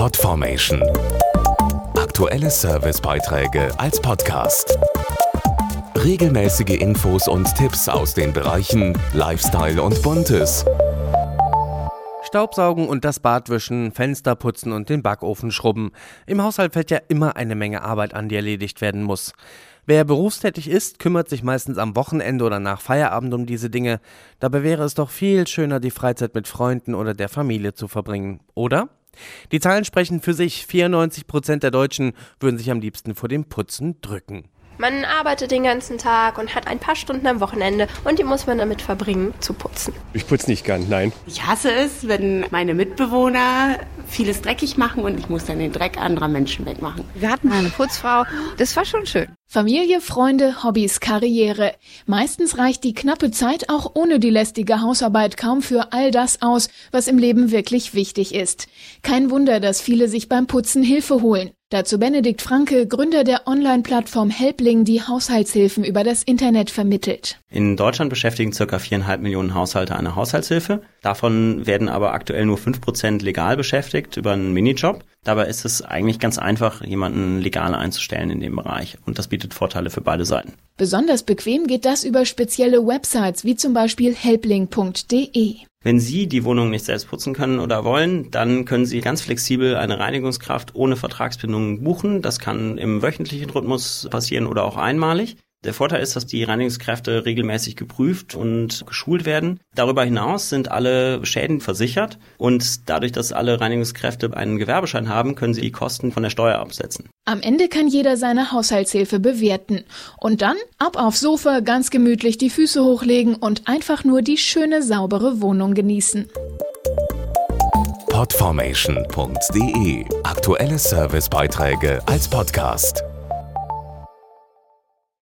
Podformation. Aktuelle Servicebeiträge als Podcast. Regelmäßige Infos und Tipps aus den Bereichen Lifestyle und Buntes. Staubsaugen und das Bad wischen, Fenster putzen und den Backofen schrubben. Im Haushalt fällt ja immer eine Menge Arbeit an, die erledigt werden muss. Wer berufstätig ist, kümmert sich meistens am Wochenende oder nach Feierabend um diese Dinge. Dabei wäre es doch viel schöner, die Freizeit mit Freunden oder der Familie zu verbringen, oder? Die Zahlen sprechen für sich. 94 Prozent der Deutschen würden sich am liebsten vor dem Putzen drücken. Man arbeitet den ganzen Tag und hat ein paar Stunden am Wochenende und die muss man damit verbringen, zu putzen. Ich putze nicht gern, nein. Ich hasse es, wenn meine Mitbewohner vieles dreckig machen und ich muss dann den Dreck anderer Menschen wegmachen. Wir hatten eine Putzfrau, das war schon schön. Familie, Freunde, Hobbys, Karriere. Meistens reicht die knappe Zeit auch ohne die lästige Hausarbeit kaum für all das aus, was im Leben wirklich wichtig ist. Kein Wunder, dass viele sich beim Putzen Hilfe holen. Dazu Benedikt Franke, Gründer der Online-Plattform Helpling, die Haushaltshilfen über das Internet vermittelt. In Deutschland beschäftigen circa viereinhalb Millionen Haushalte eine Haushaltshilfe. Davon werden aber aktuell nur fünf Prozent legal beschäftigt über einen Minijob. Dabei ist es eigentlich ganz einfach, jemanden legal einzustellen in dem Bereich. Und das bietet Vorteile für beide Seiten. Besonders bequem geht das über spezielle Websites wie zum Beispiel helpling.de. Wenn Sie die Wohnung nicht selbst putzen können oder wollen, dann können Sie ganz flexibel eine Reinigungskraft ohne Vertragsbindung buchen. Das kann im wöchentlichen Rhythmus passieren oder auch einmalig. Der Vorteil ist, dass die Reinigungskräfte regelmäßig geprüft und geschult werden. Darüber hinaus sind alle Schäden versichert und dadurch, dass alle Reinigungskräfte einen Gewerbeschein haben, können sie die Kosten von der Steuer absetzen. Am Ende kann jeder seine Haushaltshilfe bewerten. Und dann ab aufs Sofa, ganz gemütlich die Füße hochlegen und einfach nur die schöne, saubere Wohnung genießen. Podformation.de Aktuelle Servicebeiträge als Podcast.